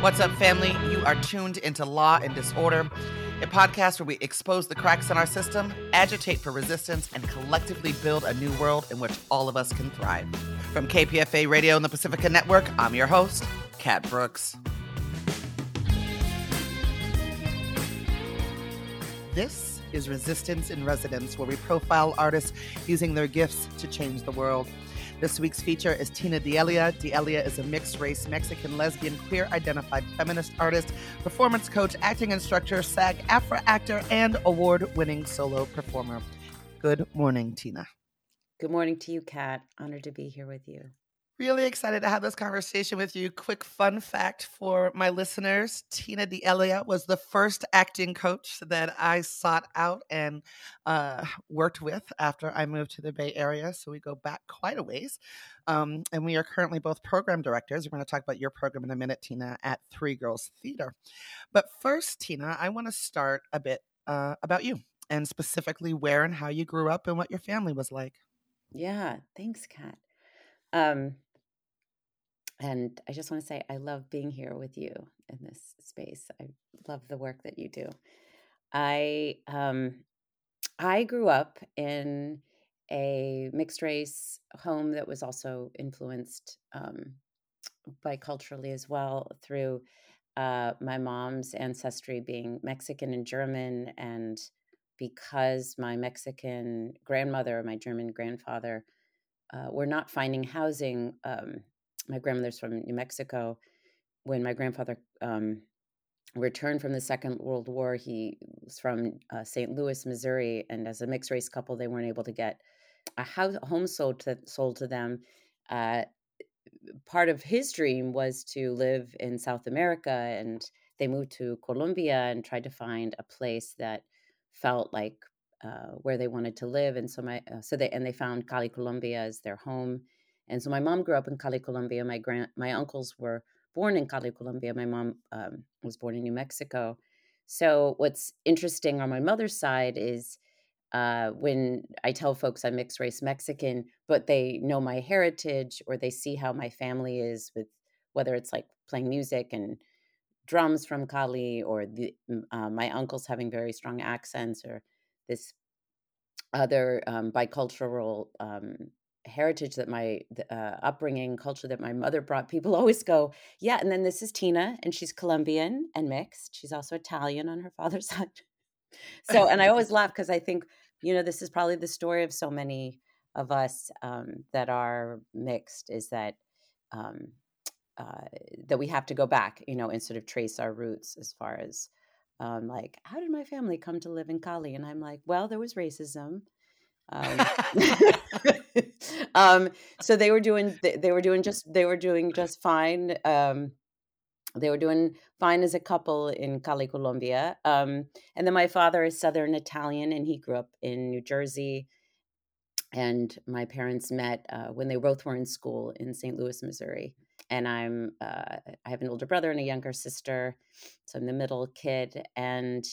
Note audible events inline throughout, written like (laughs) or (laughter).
What's up, family? You are tuned into Law and Disorder, a podcast where we expose the cracks in our system, agitate for resistance, and collectively build a new world in which all of us can thrive. From KPFA Radio and the Pacifica Network, I'm your host, Kat Brooks. This is Resistance in Residence, where we profile artists using their gifts to change the world. This week's feature is Tina D'Elia. D'Elia is a mixed race Mexican lesbian queer identified feminist artist, performance coach, acting instructor, SAG AFTRA actor, and award winning solo performer. Good morning, Tina. Good morning to you, Kat. Honored to be here with you. Really excited to have this conversation with you. Quick fun fact for my listeners Tina D'Elia was the first acting coach that I sought out and uh, worked with after I moved to the Bay Area. So we go back quite a ways. Um, and we are currently both program directors. We're going to talk about your program in a minute, Tina, at Three Girls Theater. But first, Tina, I want to start a bit uh, about you and specifically where and how you grew up and what your family was like. Yeah, thanks, Kat. Um, and I just want to say, I love being here with you in this space. I love the work that you do. I um, I grew up in a mixed race home that was also influenced um, by culturally as well through uh, my mom's ancestry being Mexican and German, and because my Mexican grandmother and my German grandfather uh, were not finding housing. Um, my grandmother's from New Mexico. When my grandfather um, returned from the Second World War, he was from uh, St. Louis, Missouri, and as a mixed race couple, they weren't able to get a house home sold to sold to them. Uh, part of his dream was to live in South America, and they moved to Colombia and tried to find a place that felt like uh, where they wanted to live. And so my uh, so they and they found Cali, Colombia as their home and so my mom grew up in Cali, Colombia. My grand my uncles were born in Cali, Colombia. My mom um, was born in New Mexico. So what's interesting on my mother's side is uh, when I tell folks I'm mixed race Mexican, but they know my heritage or they see how my family is with whether it's like playing music and drums from Cali or the, uh, my uncles having very strong accents or this other um, bicultural um, heritage that my uh, upbringing culture that my mother brought people (laughs) always go yeah and then this is tina and she's colombian and mixed. She's also italian on her father's (laughs) side. So and i always laugh because i think you know this is probably the story of so many of us um, that are mixed is that um, uh, that we have to go back you know and sort of trace our roots as far as um, like how did my family come to live in cali? And i'm like well there was racism (laughs) um, so they were doing they were doing just they were doing just fine. Um, they were doing fine as a couple in Cali, Colombia. Um, and then my father is Southern Italian, and he grew up in New Jersey. And my parents met uh, when they both were in school in St. Louis, Missouri. And I'm uh, I have an older brother and a younger sister, so I'm the middle kid. And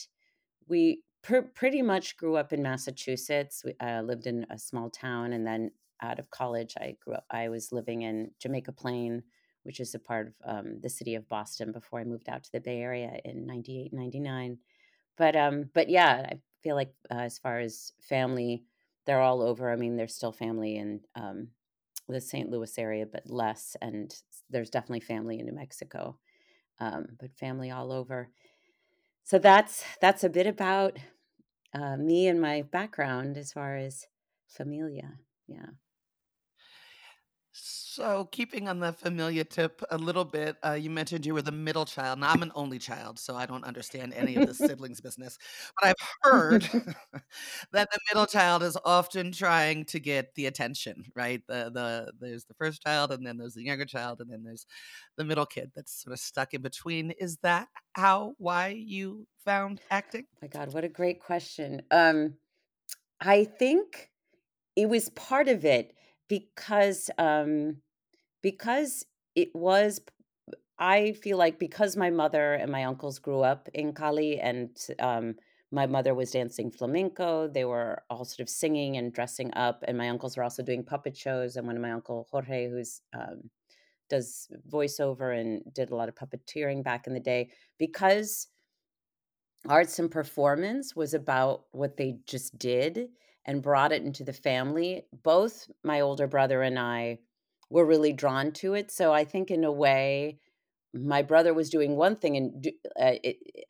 we pr- pretty much grew up in Massachusetts. We uh, lived in a small town, and then out of college, I grew up. I was living in Jamaica Plain, which is a part of um, the city of Boston before I moved out to the Bay Area in 98, 99. But um, but yeah, I feel like uh, as far as family, they're all over. I mean, there's still family in um, the St. Louis area, but less. And there's definitely family in New Mexico, um, but family all over. So that's that's a bit about uh, me and my background as far as familia. Yeah. So, keeping on the familiar tip a little bit, uh, you mentioned you were the middle child. Now, I'm an only child, so I don't understand any of the siblings' business. But I've heard (laughs) (laughs) that the middle child is often trying to get the attention, right? The the there's the first child, and then there's the younger child, and then there's the middle kid that's sort of stuck in between. Is that how why you found acting? Oh my God, what a great question. Um, I think it was part of it because um, because it was I feel like because my mother and my uncles grew up in Cali and um, my mother was dancing flamenco, they were all sort of singing and dressing up, and my uncles were also doing puppet shows. And one of my uncle Jorge, who's um, does voiceover and did a lot of puppeteering back in the day because arts and performance was about what they just did and brought it into the family. Both my older brother and I were really drawn to it. So I think, in a way, my brother was doing one thing and uh,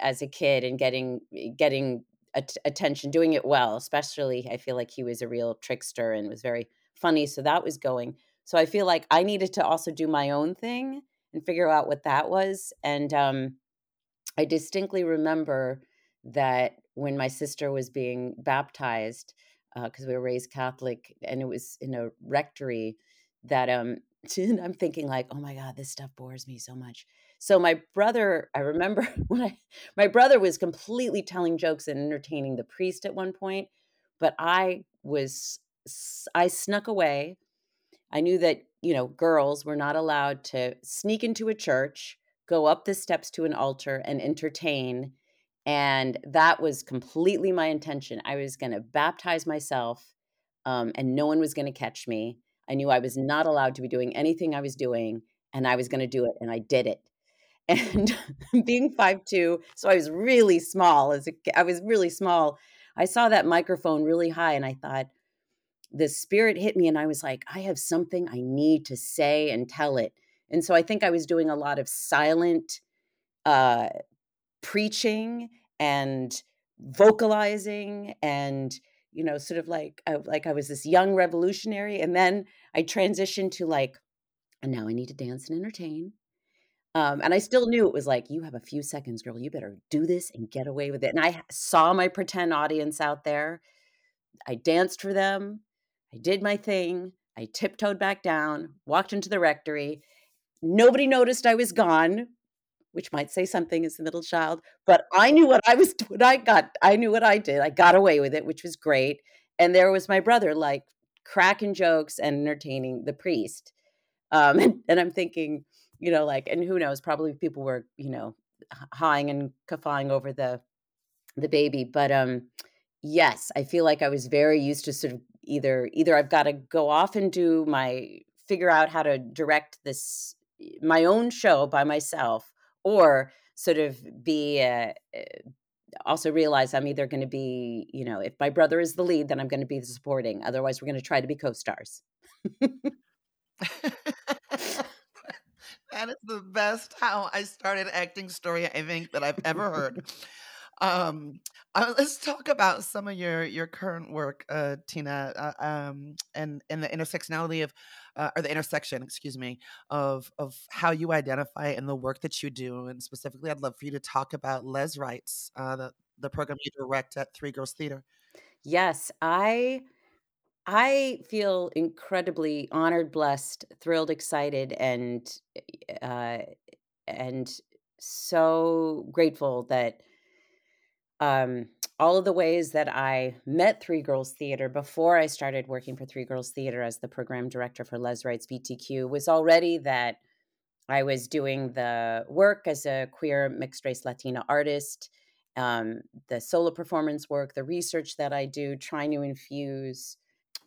as a kid and getting getting at- attention, doing it well. Especially, I feel like he was a real trickster and was very funny. So that was going. So I feel like I needed to also do my own thing and figure out what that was. And um, I distinctly remember that when my sister was being baptized, because uh, we were raised Catholic, and it was in a rectory, that um, (laughs) I'm thinking like, oh my god, this stuff bores me so much. So my brother, I remember (laughs) when I, my brother was completely telling jokes and entertaining the priest at one point, but I was, I snuck away I knew that, you know, girls were not allowed to sneak into a church, go up the steps to an altar and entertain. And that was completely my intention. I was going to baptize myself um, and no one was going to catch me. I knew I was not allowed to be doing anything I was doing and I was going to do it. And I did it. (laughs) And being five two, so I was really small as a, I was really small. I saw that microphone really high and I thought, the spirit hit me and I was like, I have something I need to say and tell it. And so I think I was doing a lot of silent uh, preaching and vocalizing and you know sort of like I, like I was this young revolutionary and then I transitioned to like and now I need to dance and entertain um, and I still knew it was like, you have a few seconds, girl. You better do this and get away with it. And I saw my pretend audience out there. I danced for them. I did my thing. I tiptoed back down, walked into the rectory. Nobody noticed I was gone, which might say something as the middle child, but I knew what I was what I got. I knew what I did. I got away with it, which was great. And there was my brother like cracking jokes and entertaining the priest. Um, (laughs) and, and I'm thinking, you know, like, and who knows, probably people were, you know, hawing and kaffawing over the the baby. But um yes, I feel like I was very used to sort of either either I've got to go off and do my figure out how to direct this my own show by myself or sort of be uh, also realize I'm either going to be, you know, if my brother is the lead, then I'm going to be the supporting. Otherwise, we're going to try to be co-stars. (laughs) that is the best how I started acting story I think that I've ever heard. Um, uh, let's talk about some of your your current work, uh, Tina, uh, um, and and the intersectionality of, uh, or the intersection, excuse me, of of how you identify and the work that you do, and specifically, I'd love for you to talk about Les Rights, uh, the the program you direct at Three Girls Theater. Yes, I I feel incredibly honored, blessed, thrilled, excited, and uh, and so grateful that um, all of the ways that I met Three Girls Theater before I started working for Three Girls Theater as the program director for Les Rights BTQ was already that I was doing the work as a queer mixed race Latina artist, um, the solo performance work, the research that I do, trying to infuse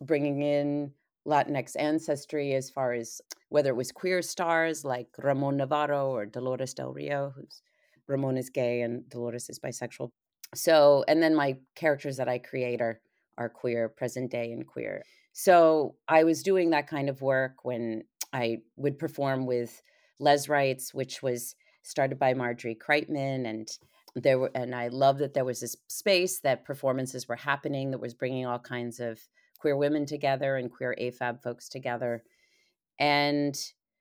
bringing in Latinx ancestry as far as whether it was queer stars like Ramon Novarro or Dolores Del Rio, who's Ramon is gay and Dolores is bisexual so and then my characters that i create are are queer present day and queer. So i was doing that kind of work when i would perform with les rights which was started by marjorie kreitman and there were and i love that there was this space that performances were happening that was bringing all kinds of queer women together and queer afab folks together. And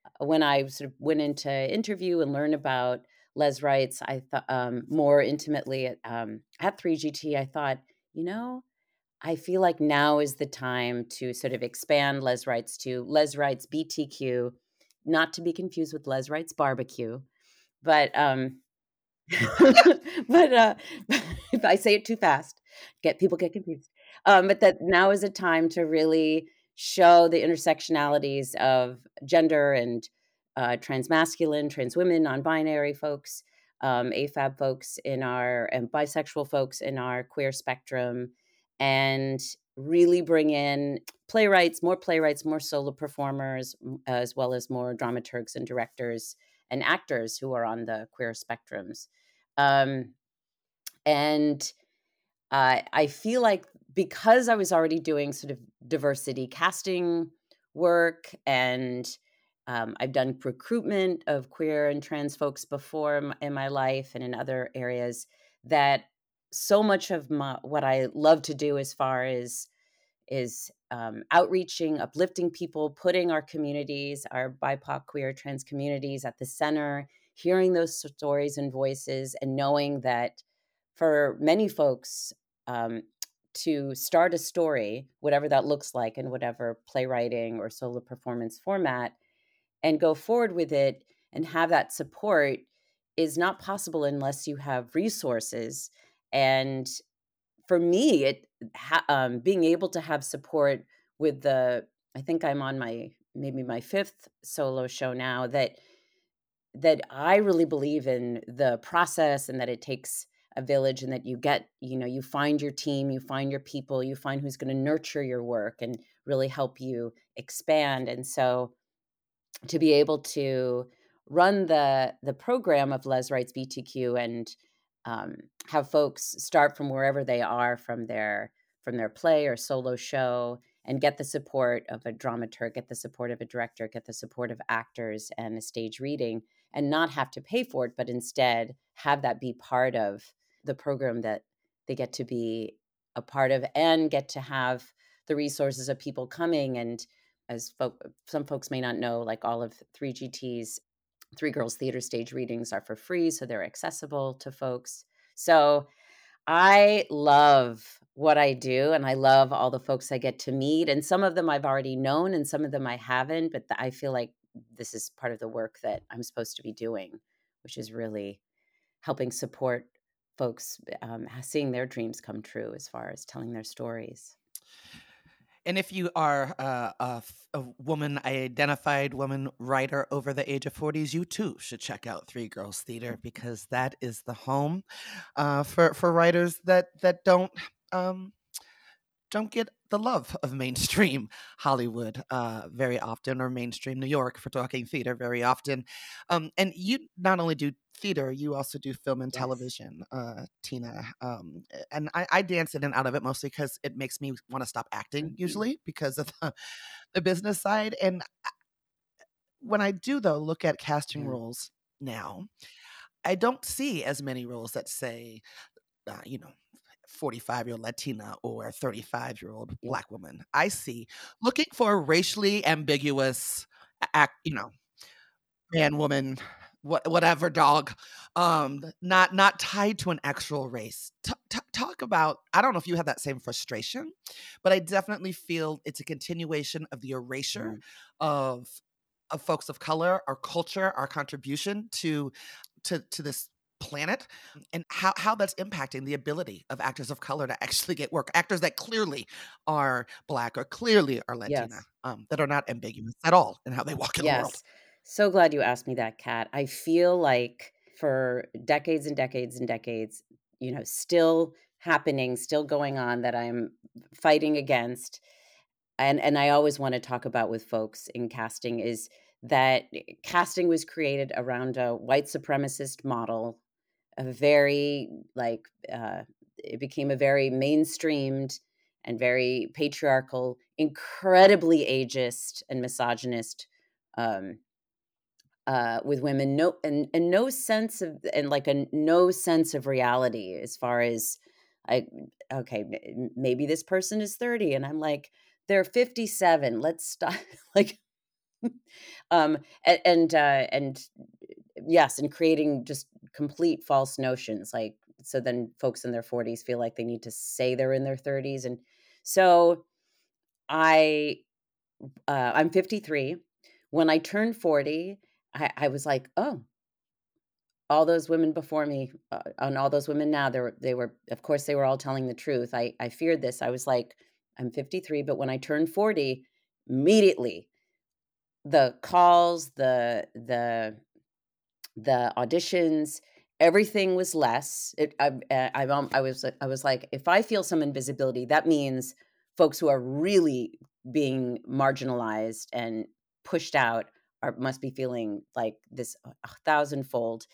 uh, when i sort of went into interview and learn about Les Rights, I thought um, more intimately at, um, at 3GT, I thought, you know, I feel like now is the time to sort of expand Les Rights to Les Rights BTQ, not to be confused with Les Rights Barbecue, but um, (laughs) but uh, (laughs) if I say it too fast, get people get confused. Um, but that now is a time to really show the intersectionalities of gender and uh, trans masculine, trans women, non binary folks, um, AFAB folks in our, and bisexual folks in our queer spectrum, and really bring in playwrights, more playwrights, more solo performers, as well as more dramaturgs and directors and actors who are on the queer spectrums. Um, and uh, I feel like because I was already doing sort of diversity casting work and um, I've done recruitment of queer and trans folks before in my life and in other areas that so much of my, what I love to do as far as is um, outreaching, uplifting people, putting our communities, our BIPOC, queer, trans communities at the center, hearing those stories and voices, and knowing that for many folks, um, to start a story, whatever that looks like in whatever playwriting or solo performance format, and go forward with it and have that support is not possible unless you have resources. And for me, it um, being able to have support with the, I think I'm on my maybe my fifth solo show now that that I really believe in the process and that it takes a village and that you get you know you find your team you find your people you find who's going to nurture your work and really help you expand and so to be able to run the the program of Les Rights BTQ and um, have folks start from wherever they are from their from their play or solo show and get the support of a dramaturg, get the support of a director, get the support of actors and a stage reading, and not have to pay for it, but instead have that be part of the program that they get to be a part of and get to have the resources of people coming and as folk, some folks may not know, like all of 3GT's Three Girls Theater stage readings are for free, so they're accessible to folks. So I love what I do, and I love all the folks I get to meet. And some of them I've already known, and some of them I haven't. But I feel like this is part of the work that I'm supposed to be doing, which is really helping support folks um, seeing their dreams come true as far as telling their stories. And if you are uh, a, a, woman identified woman writer over the age of 40s, you too should check out Three Girls Theater because that is the home uh, for, for writers that, that don't um, don't get the love of mainstream (laughs) Hollywood uh, very often, or mainstream New York for talking theater very often. Um, and you not only do theater, you also do film and yes. television, uh, Tina. Um, and I, I, dance in and out of it mostly because it makes me want to stop acting, usually because of the, (laughs) the, business side. And when I do, though, look at casting mm-hmm. roles now, I don't see as many roles that say, uh, you know, 45 year old Latina or 35 year old black woman. I see looking for racially ambiguous act, you know, man, woman, what, whatever dog, um, not not tied to an actual race. T- t- talk about. I don't know if you have that same frustration, but I definitely feel it's a continuation of the erasure mm. of of folks of color, our culture, our contribution to to to this planet and how, how that's impacting the ability of actors of color to (laughs) actually get work actors that clearly are black or clearly are latina yes. um, that are not ambiguous at all in how they walk in yes. the world so glad you asked me that kat i feel like for decades and decades and decades you know still happening still going on that i'm fighting against and and i always want to talk about with folks in casting is that casting was created around a white supremacist model a very like uh, it became a very mainstreamed and very patriarchal, incredibly ageist and misogynist um, uh, with women. No, and, and no sense of and like a no sense of reality as far as I okay maybe this person is thirty and I'm like they're fifty seven. Let's stop (laughs) like um and and, uh, and yes and creating just complete false notions like so then folks in their 40s feel like they need to say they're in their 30s and so i uh, i'm 53 when i turned 40 I, I was like oh all those women before me uh, and all those women now they were they were of course they were all telling the truth. I i feared this. I was like i'm 53 but when i turned 40 immediately the calls the the the auditions everything was less it I, I, I was i was like if i feel some invisibility that means folks who are really being marginalized and pushed out are must be feeling like this a thousandfold.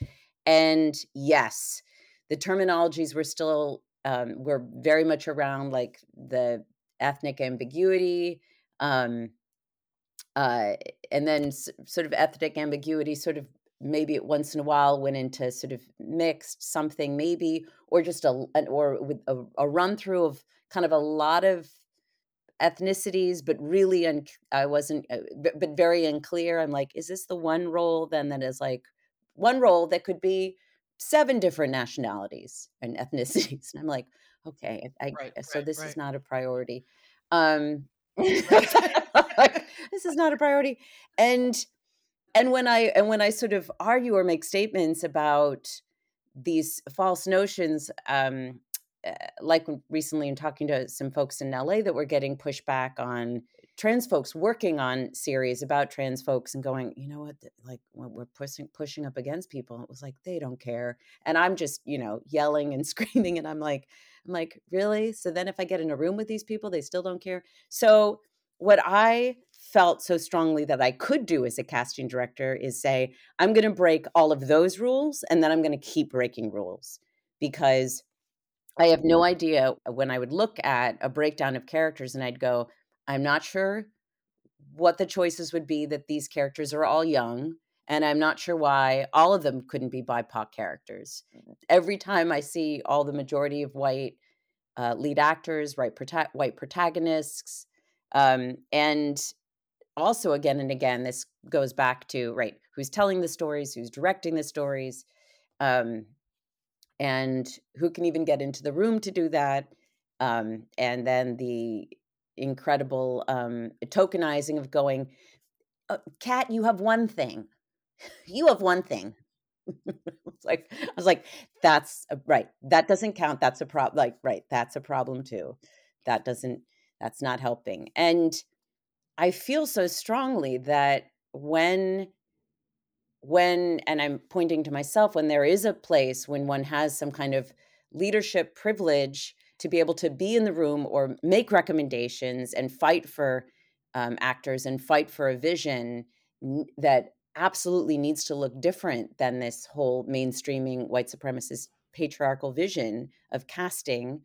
And yes the terminologies were still um, were very much around like the ethnic ambiguity um, uh, and then s- sort of ethnic ambiguity sort of maybe it once in a while went into sort of mixed something maybe or just a an, or with a, a run through of kind of a lot of ethnicities but really un- i wasn't uh, but, but very unclear. I'm like is this the one role then that is like one role that could be seven different nationalities and (laughs) ethnicities? And i'm like okay i, I Right, so right, this is not a priority. Um (laughs) like, this is not a priority. And and when i and when i sort of argue or make statements about these false notions um uh, like recently in talking to some folks in LA that were getting pushback on trans folks working on series about trans folks and going, you know what, like we're pushing pushing up against people. It was like they don't care, and I'm just you know yelling and (laughs) screaming, and I'm like, I'm like, really? So then if I get in a room with these people, they still don't care. So what I felt so strongly that I could do as a casting director is say, I'm going to break all of those rules, and then I'm going to keep breaking rules because I have no idea when I would look at a breakdown of characters and I'd go, I'm not sure what the choices would be that these characters are all young. And I'm not sure why all of them couldn't be BIPOC characters. Every time I see all the majority of white uh, lead actors, right, prota- white protagonists, um, and also again and again, this goes back to right, who's telling the stories, who's directing the stories, um, and who can even get into the room to do that um, and then the incredible um, tokenizing of going Kat you have one thing. (laughs) You have one thing. (laughs) It's like i was like that's a, right that doesn't count that's a problem like right that's a problem too. That doesn't that's not helping. And i feel so strongly that when when and i'm pointing to myself when there is a place when one has some kind of leadership privilege to be able to be in the room or make recommendations and fight for um, actors and fight for a vision that absolutely needs to look different than this whole mainstreaming white supremacist patriarchal vision of casting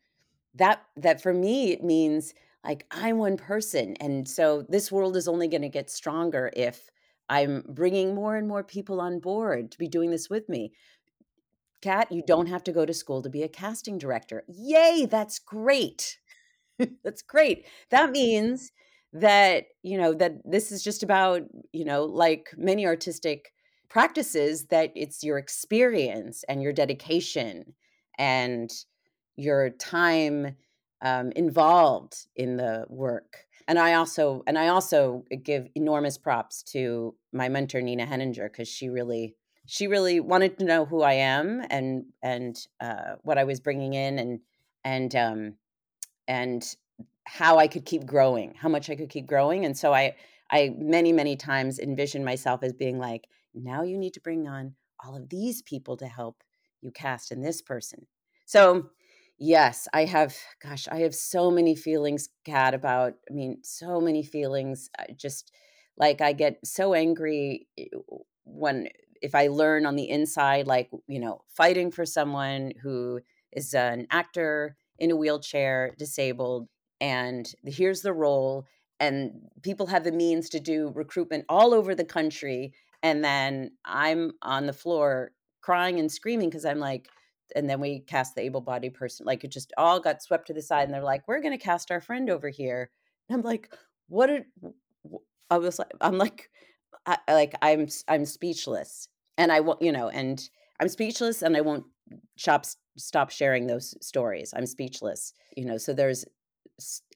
that that for me it means like i'm one person and so this world is only going to get stronger if i'm bringing more and more people on board to be doing this with me. Kat you don't have to go to school to be a casting director. Yay that's great. (laughs) That's great. That means that you know that this is just about you know like many artistic practices that it's your experience and your dedication and your time um, involved in the work. And i also and i also give enormous props to my mentor nina henninger because she really she really wanted to know who i am and and uh, what i was bringing in and and um and how i could keep growing how much i could keep growing. And so i i many many times envision myself as being like now you need to bring on all of these people to help you cast in this person. So Yes, I have gosh, I have so many feelings, Kat, about I mean, so many feelings. I just like I get so angry eh, when if I learn on the inside, like, you know, fighting for someone who is an actor in a wheelchair, disabled, and here's the role, and people have the means to do recruitment all over the country. And then I'm on the floor crying and screaming because I'm like, and then we cast the able-bodied person like it just all got swept to the side and they're like we're going to cast our friend over here. And i'm like what did i was like i'm like I, like i'm i'm speechless and i won't you know and i'm speechless and i won't shop stop sharing those stories i'm speechless you know so there's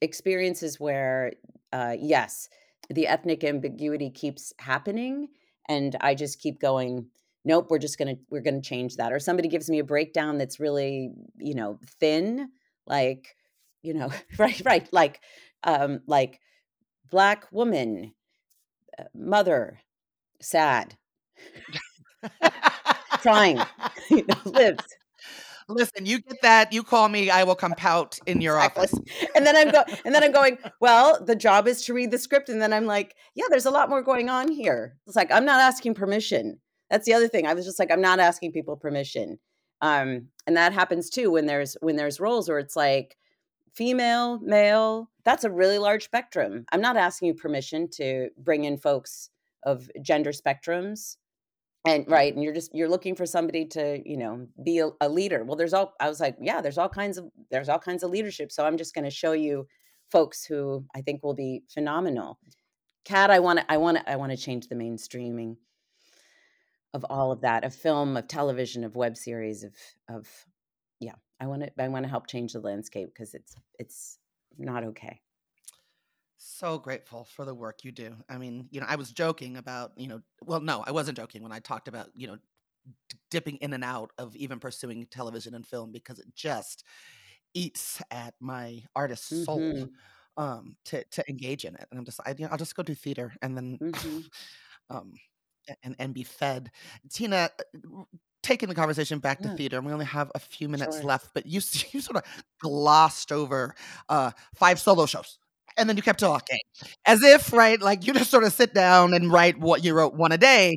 experiences where uh yes the ethnic ambiguity keeps happening and i just keep going nope we're just gonna we're gonna change that or somebody gives me a breakdown that's really you know thin like you know (laughs) right right like um like black woman uh, mother sad (laughs) crying (laughs) you know lives Listen, you get that. You call me. I will come pout in your exactly. office. And then I'm go. And then I'm going. Well, the job is to read the script, and then I'm like, yeah, there's a lot more going on here. It's like I'm not asking permission. That's the other thing. I was just like, I'm not asking people permission. Um, and that happens too when there's when there's roles where it's like female, male. That's a really large spectrum. I'm not asking you permission to bring in folks of gender spectrums and right and you're just you're looking for somebody to you know be a, a, leader well there's all i was like yeah there's all kinds of there's all kinds of leadership so i'm just going to show you folks who i think will be phenomenal kat i want to i want to i want to change the mainstreaming of all of that of film of television of web series of of yeah i want to i want to help change the landscape because it's it's not okay so grateful for the work you do. I mean, you know, I was joking about, you know, well, no, I wasn't joking when I talked about, you know, dipping in and out of even pursuing television and film because it just eats at my artist's mm-hmm. soul um to to engage in it and i'm just I, you know, i'll just go do theater and then mm-hmm. (laughs) um and and be fed tina uh, taking the conversation back yeah. to theater we only have a few minutes sure. left but you (laughs) you sort of glossed over uh five solo shows and then you kept talking as if right like you just sort of sit down and write what you wrote one a day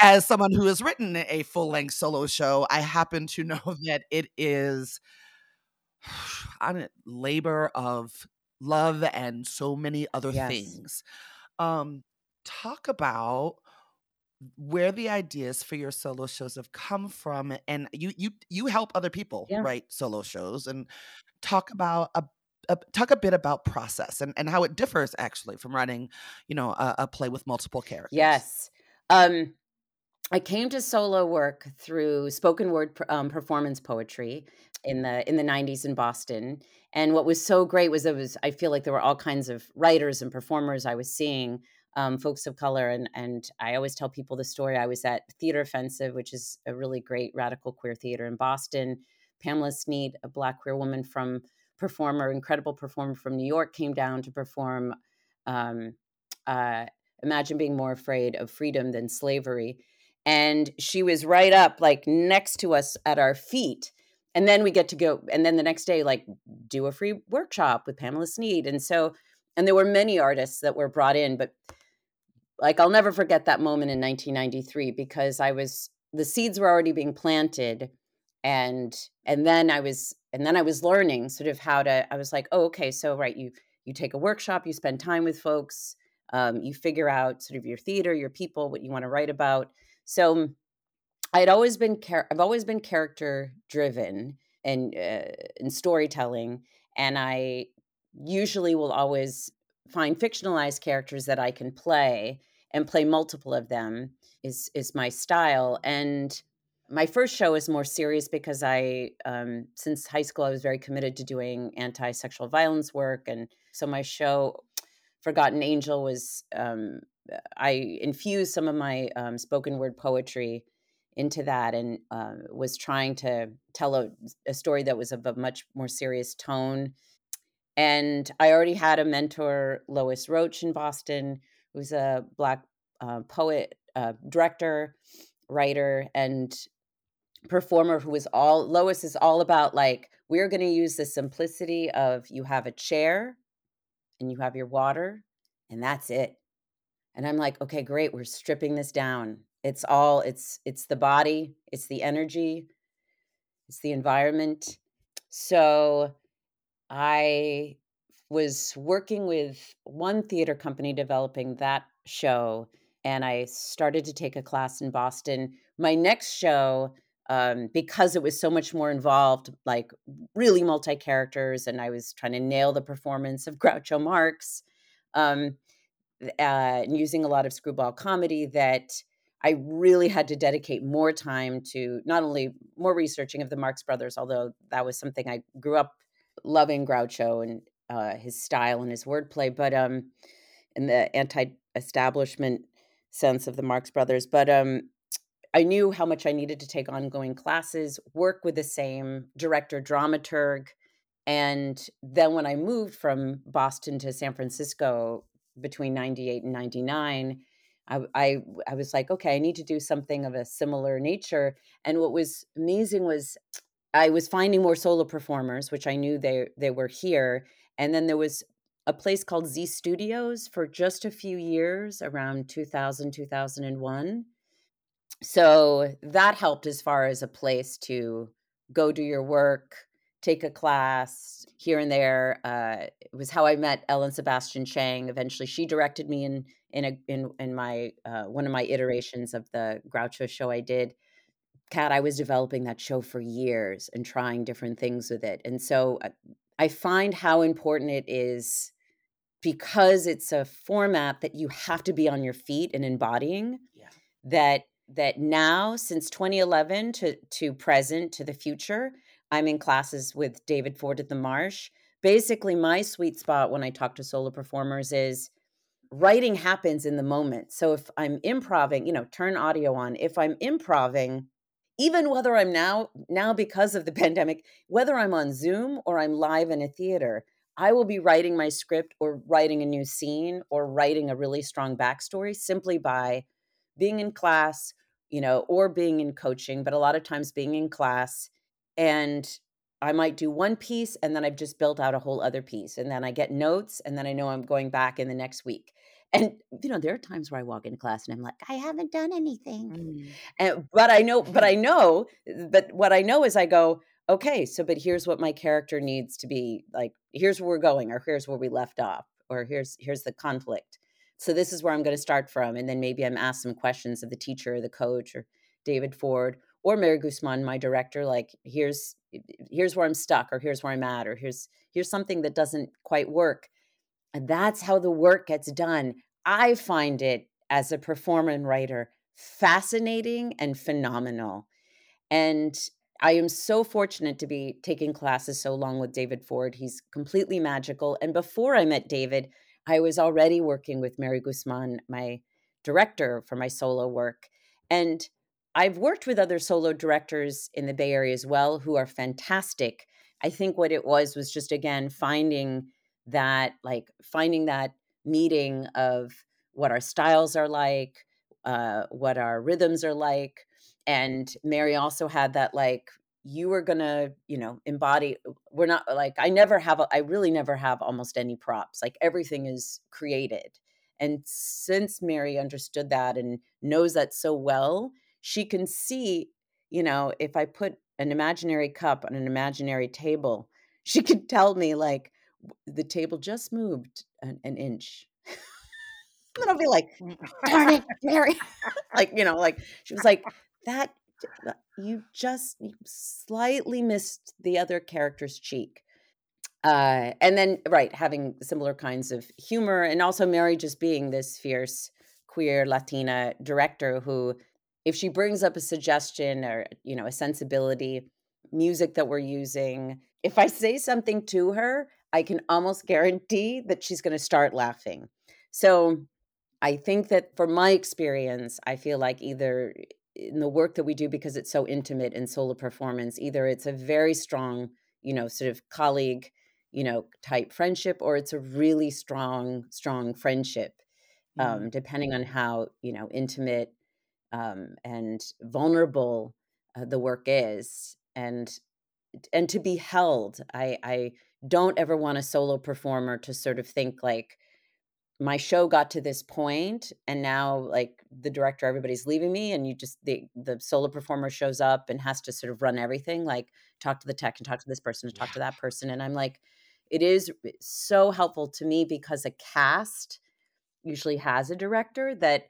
as someone who has written a full-length solo show i happen to (laughs) know that it is (sighs) a labor of love and so many other yes. things um talk about where the ideas for your solo shows have come from and you you you help other people yeah. write solo shows and talk about a uh, talk a bit about process and, and how it differs actually from writing, you know, a, a play with multiple characters. Yes. Um, I came to solo work through spoken word um, performance poetry in the in the 90s in Boston. And what was so great was it was I feel like there were all kinds of writers and performers I was seeing, um, folks of color, and and I always tell people the story. I was at Theater Offensive, which is a really great radical queer theater in Boston. Pamela Sneed, a black queer woman from performer, incredible performer from New York, came down to perform. Um, uh, Imagine being more afraid of freedom than slavery. And she was right up, like next to us at our feet. And then we get to go, and then the next day, like do a free workshop with Pamela Sneed. And so, and there were many artists that were brought in, but like I'll never forget that moment in 1993 because I was, the seeds were already being planted and and then i was and then i was learning sort of how to i was like oh okay so right you you take a workshop you spend time with folks um, you figure out sort of your theater your people what you want to write about. So i had always been char- i've always been character driven and uh, in storytelling and i usually will always find fictionalized characters that i can play and play multiple of them is is my style and my first show is more serious because I, um, since high school, I was very committed to doing anti sexual violence work. And so my show, Forgotten Angel, was, um, I infused some of my um, spoken word poetry into that and uh, was trying to tell a, a, story that was of a much more serious tone. And I already had a mentor, Lois Roach in Boston, who's a Black uh, poet, uh, director, writer, and performer who is all Lois is all about like we're going to use the simplicity of you have a chair and you have your water and that's it. And I'm like, okay, great, we're stripping this down. It's all it's it's the body, it's the energy, it's the environment. So I was working with one theater company developing that show and I started to take a class in Boston. My next show um, because it was so much more involved, like really multi characters, and I was trying to nail the performance of (laughs) Groucho Marx, um, uh, and using a lot of screwball comedy. That I really had to dedicate more time to not only more researching of the Marx Brothers, although that was something I grew up loving Groucho and uh, his style and his wordplay, but um, in the anti-establishment sense of the Marx Brothers, but um, I knew how much I needed to take ongoing classes, work with the same director, dramaturg. And then when I moved from Boston to San Francisco between 98 and 99, I, I, I was like, okay, I need to do something of a similar nature. And what was amazing was I was finding more solo performers, which I knew they they were here. And then there was a place called Z Studios for just a few years around 2000 2001. So that helped as far as a place to go do your work, take a class here and there. Uh, it was how I met Ellen Sebastian Chang. Eventually, she directed me in in a in in my uh, one of my iterations of the Groucho show I did. Kat, I was developing that show for years and trying different things with it, and so uh, I find how important it is because it's a format that you have to be on your feet and embodying. Yeah. That that now since 2011 to to present to the future I'm in classes with David Ford at the Marsh. Basically, my sweet spot when I talk to solo performers is writing happens in the moment. So if I'm improving, you know, turn audio on. If I'm improving, even whether I'm now now because of the (laughs) pandemic, whether I'm on Zoom or I'm live in a theater, I will be writing my script or writing a new scene or writing a really strong backstory simply by being in class, you know, or being in coaching, but a lot of times being in class and I might do one piece and then I've just built out a whole other piece. And then I get notes and then I know I'm going back in the next week. And you know, there are times where I walk into class and I'm like, I haven't done anything. Mm. And but I know, but I mm. know, eh, but what I know is I go, okay, so but here's what my character needs to be like, here's where we're going, or here's where we left off, or here's here's the conflict. So this is where I'm going to start from. And then maybe I'm asked some questions of the teacher or the coach or David Ford or Mary Guzman, my director, like here's eh, here's where I'm stuck, or here's where I'm at, or here's here's something that doesn't quite work. And that's how the work gets done. I find it as a performer and writer fascinating and phenomenal. And I am so fortunate to be taking classes so long with David Ford. He's completely magical. And before I met David, I was already working with Mary Guzman, my director for my solo work. And I've worked with other solo directors in the Bay Area as well who are fantastic. I think what it was was just again finding that like finding that meeting of what our styles are like, uh, what our rhythms are like, and Mary also had that like you were gonna you know embody we're not like i never have a, I really never have almost any props like everything is created and since mary understood that and knows that so well she can see, you know, if I put an imaginary cup on an imaginary table, (laughs) she could tell me like the table just moved an, an inch. (laughs) and then I'll be like, (laughs) darn it, Mary. (laughs) like, you know, like she was like, that you just slightly missed the other character's cheek. Uh, and then right, having similar kinds of humor, and also Mary just being this fierce queer Latina director who if she brings up a suggestion or you know a sensibility music that we're using if i say something to her i can almost guarantee that she's going to start laughing so i think that from my experience i feel like either in the work that we do because it's so intimate in solo performance either it's a very strong you know sort of colleague you know type friendship or it's a really strong strong friendship mm. um, depending on how you know intimate um, and vulnerable uh, the work is and and to be held i i don't ever want a solo performer to sort of think like my show got to this point and now like the director everybody's leaving me and you just the the solo performer shows up and has to sort of run everything like talk to the tech and talk to this person and talk to that person and i'm like it is so helpful to me because a cast usually has a director that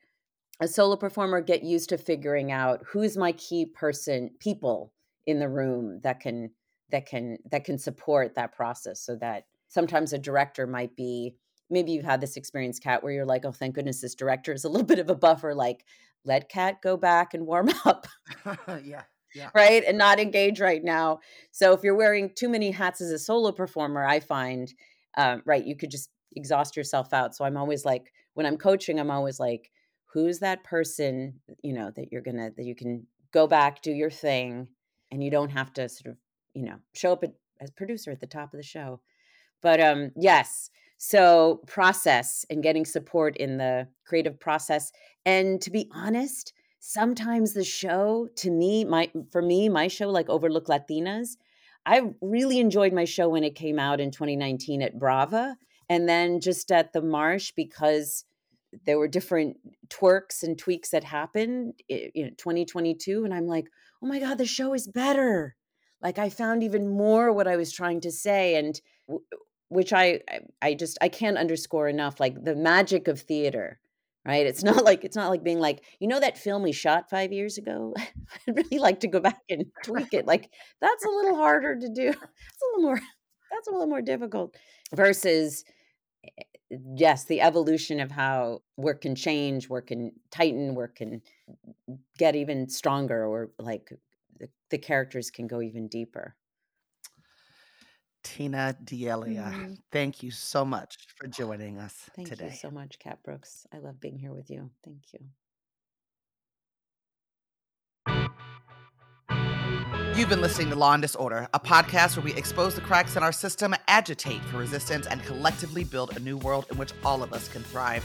a solo performer get used to figuring out who's my key person people in the room that can that can that can support that process so that sometimes a director might be maybe you've had this experience kat where you're like oh thank goodness this director is a little (laughs) bit of a buffer like let kat go back and warm (laughs) up (laughs) yeah yeah. right and not engage right now so if you're wearing too many hats as a solo performer i find um, right you could just exhaust yourself out so i'm always like when i'm coaching i'm always like who's that person you know that you're gonna that you can go back do your thing and you don't have to sort of you know show up at, as producer at the top of the show. But um yes so process and getting support in the creative process. And to be honest sometimes the show to me my for me my show like overlook latinas i really enjoyed my show when it came out in 2019 at brava and then just at the marsh because there were different twerks and tweaks that happened in 2022 and i'm like oh my god the show is better like i found even more what i was trying to say and which i i just i can't underscore enough like the magic of theater right? It's not like it's not like being like you know that film we shot five years ago? (laughs) I'd really like to go back and tweak it like that's a little harder to do. (laughs) It's a little more that's a little more difficult. Versus eh, yes the evolution of how work can change work can tighten work can get even stronger or like the, the characters can go even deeper Tina D'Elia, mm-hmm. thank you so much for joining us thank today. Thank you so much, Kat Brooks. I love being here with you. Thank you. You've been listening to Law and Disorder, a podcast where we expose the cracks in our system, agitate for resistance, and collectively build a new world in which all of us can thrive.